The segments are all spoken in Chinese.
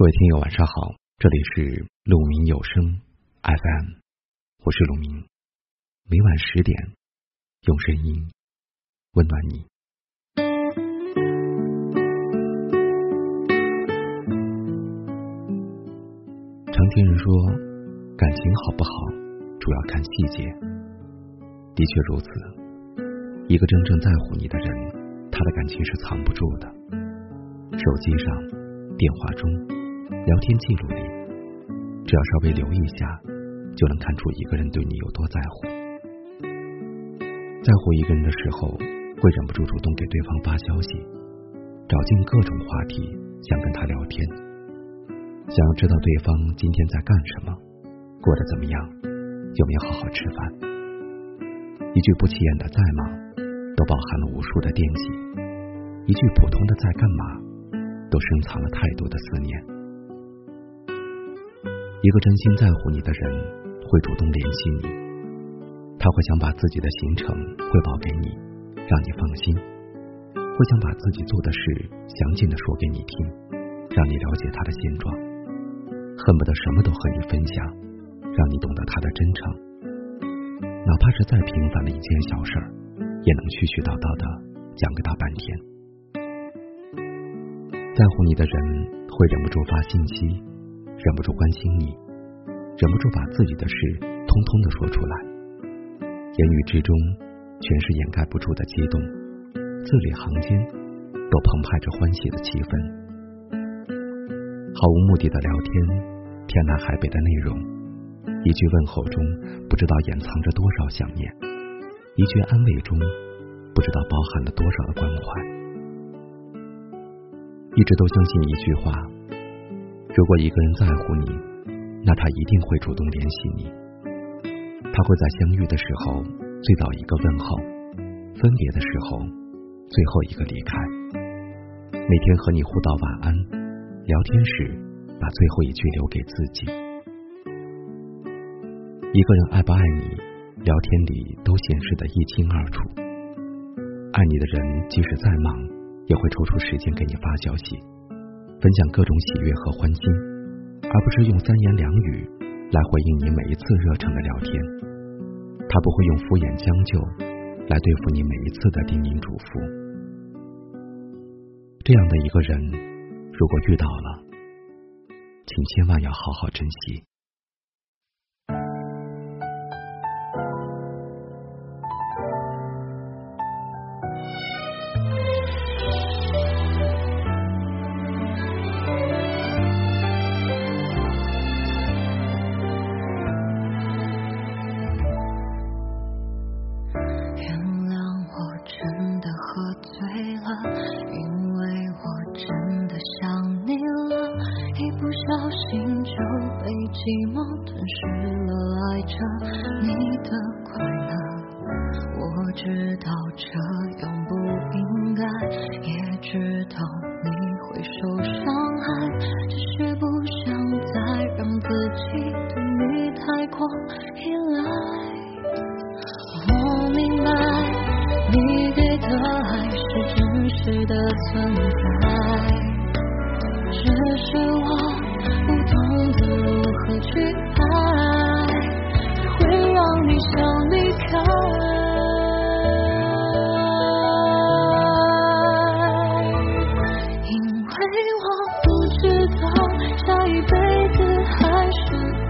各位听友，晚上好，这里是鹿鸣有声 FM，我是鹿鸣，每晚十点用声音温暖你。常听人说，感情好不好，主要看细节。的确如此，一个真正在乎你的人，他的感情是藏不住的。手机上、电话中。聊天记录里，只要稍微留意一下，就能看出一个人对你有多在乎。在乎一个人的时候，会忍不住主动给对方发消息，找尽各种话题想跟他聊天，想要知道对方今天在干什么，过得怎么样，有没有好好吃饭。一句不起眼的在吗，都包含了无数的惦记；一句普通的在干嘛，都深藏了太多的思念。一个真心在乎你的人，会主动联系你，他会想把自己的行程汇报给你，让你放心；会想把自己做的事详尽的说给你听，让你了解他的现状，恨不得什么都和你分享，让你懂得他的真诚。哪怕是再平凡的一件小事儿，也能絮絮叨叨的讲给他半天。在乎你的人，会忍不住发信息。忍不住关心你，忍不住把自己的事通通的说出来，言语之中全是掩盖不住的激动，字里行间都澎湃着欢喜的气氛。毫无目的的聊天，天南海北的内容，一句问候中不知道掩藏着多少想念，一句安慰中不知道包含了多少的关怀。一直都相信一句话。如果一个人在乎你，那他一定会主动联系你。他会在相遇的时候最早一个问候，分别的时候最后一个离开。每天和你互道晚安，聊天时把最后一句留给自己。一个人爱不爱你，聊天里都显示的一清二楚。爱你的人即使再忙，也会抽出时间给你发消息。分享各种喜悦和欢心，而不是用三言两语来回应你每一次热诚的聊天。他不会用敷衍将就来对付你每一次的叮咛嘱咐。这样的一个人，如果遇到了，请千万要好好珍惜。失了爱着你的快乐，我知道这样不应该，也知道你会受伤害，只是不想再让自己对你太过依赖。我明白你给的爱是真实的存在，只是我你我不知道下一辈子还是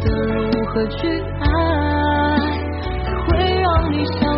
懂得如何去爱，会让你想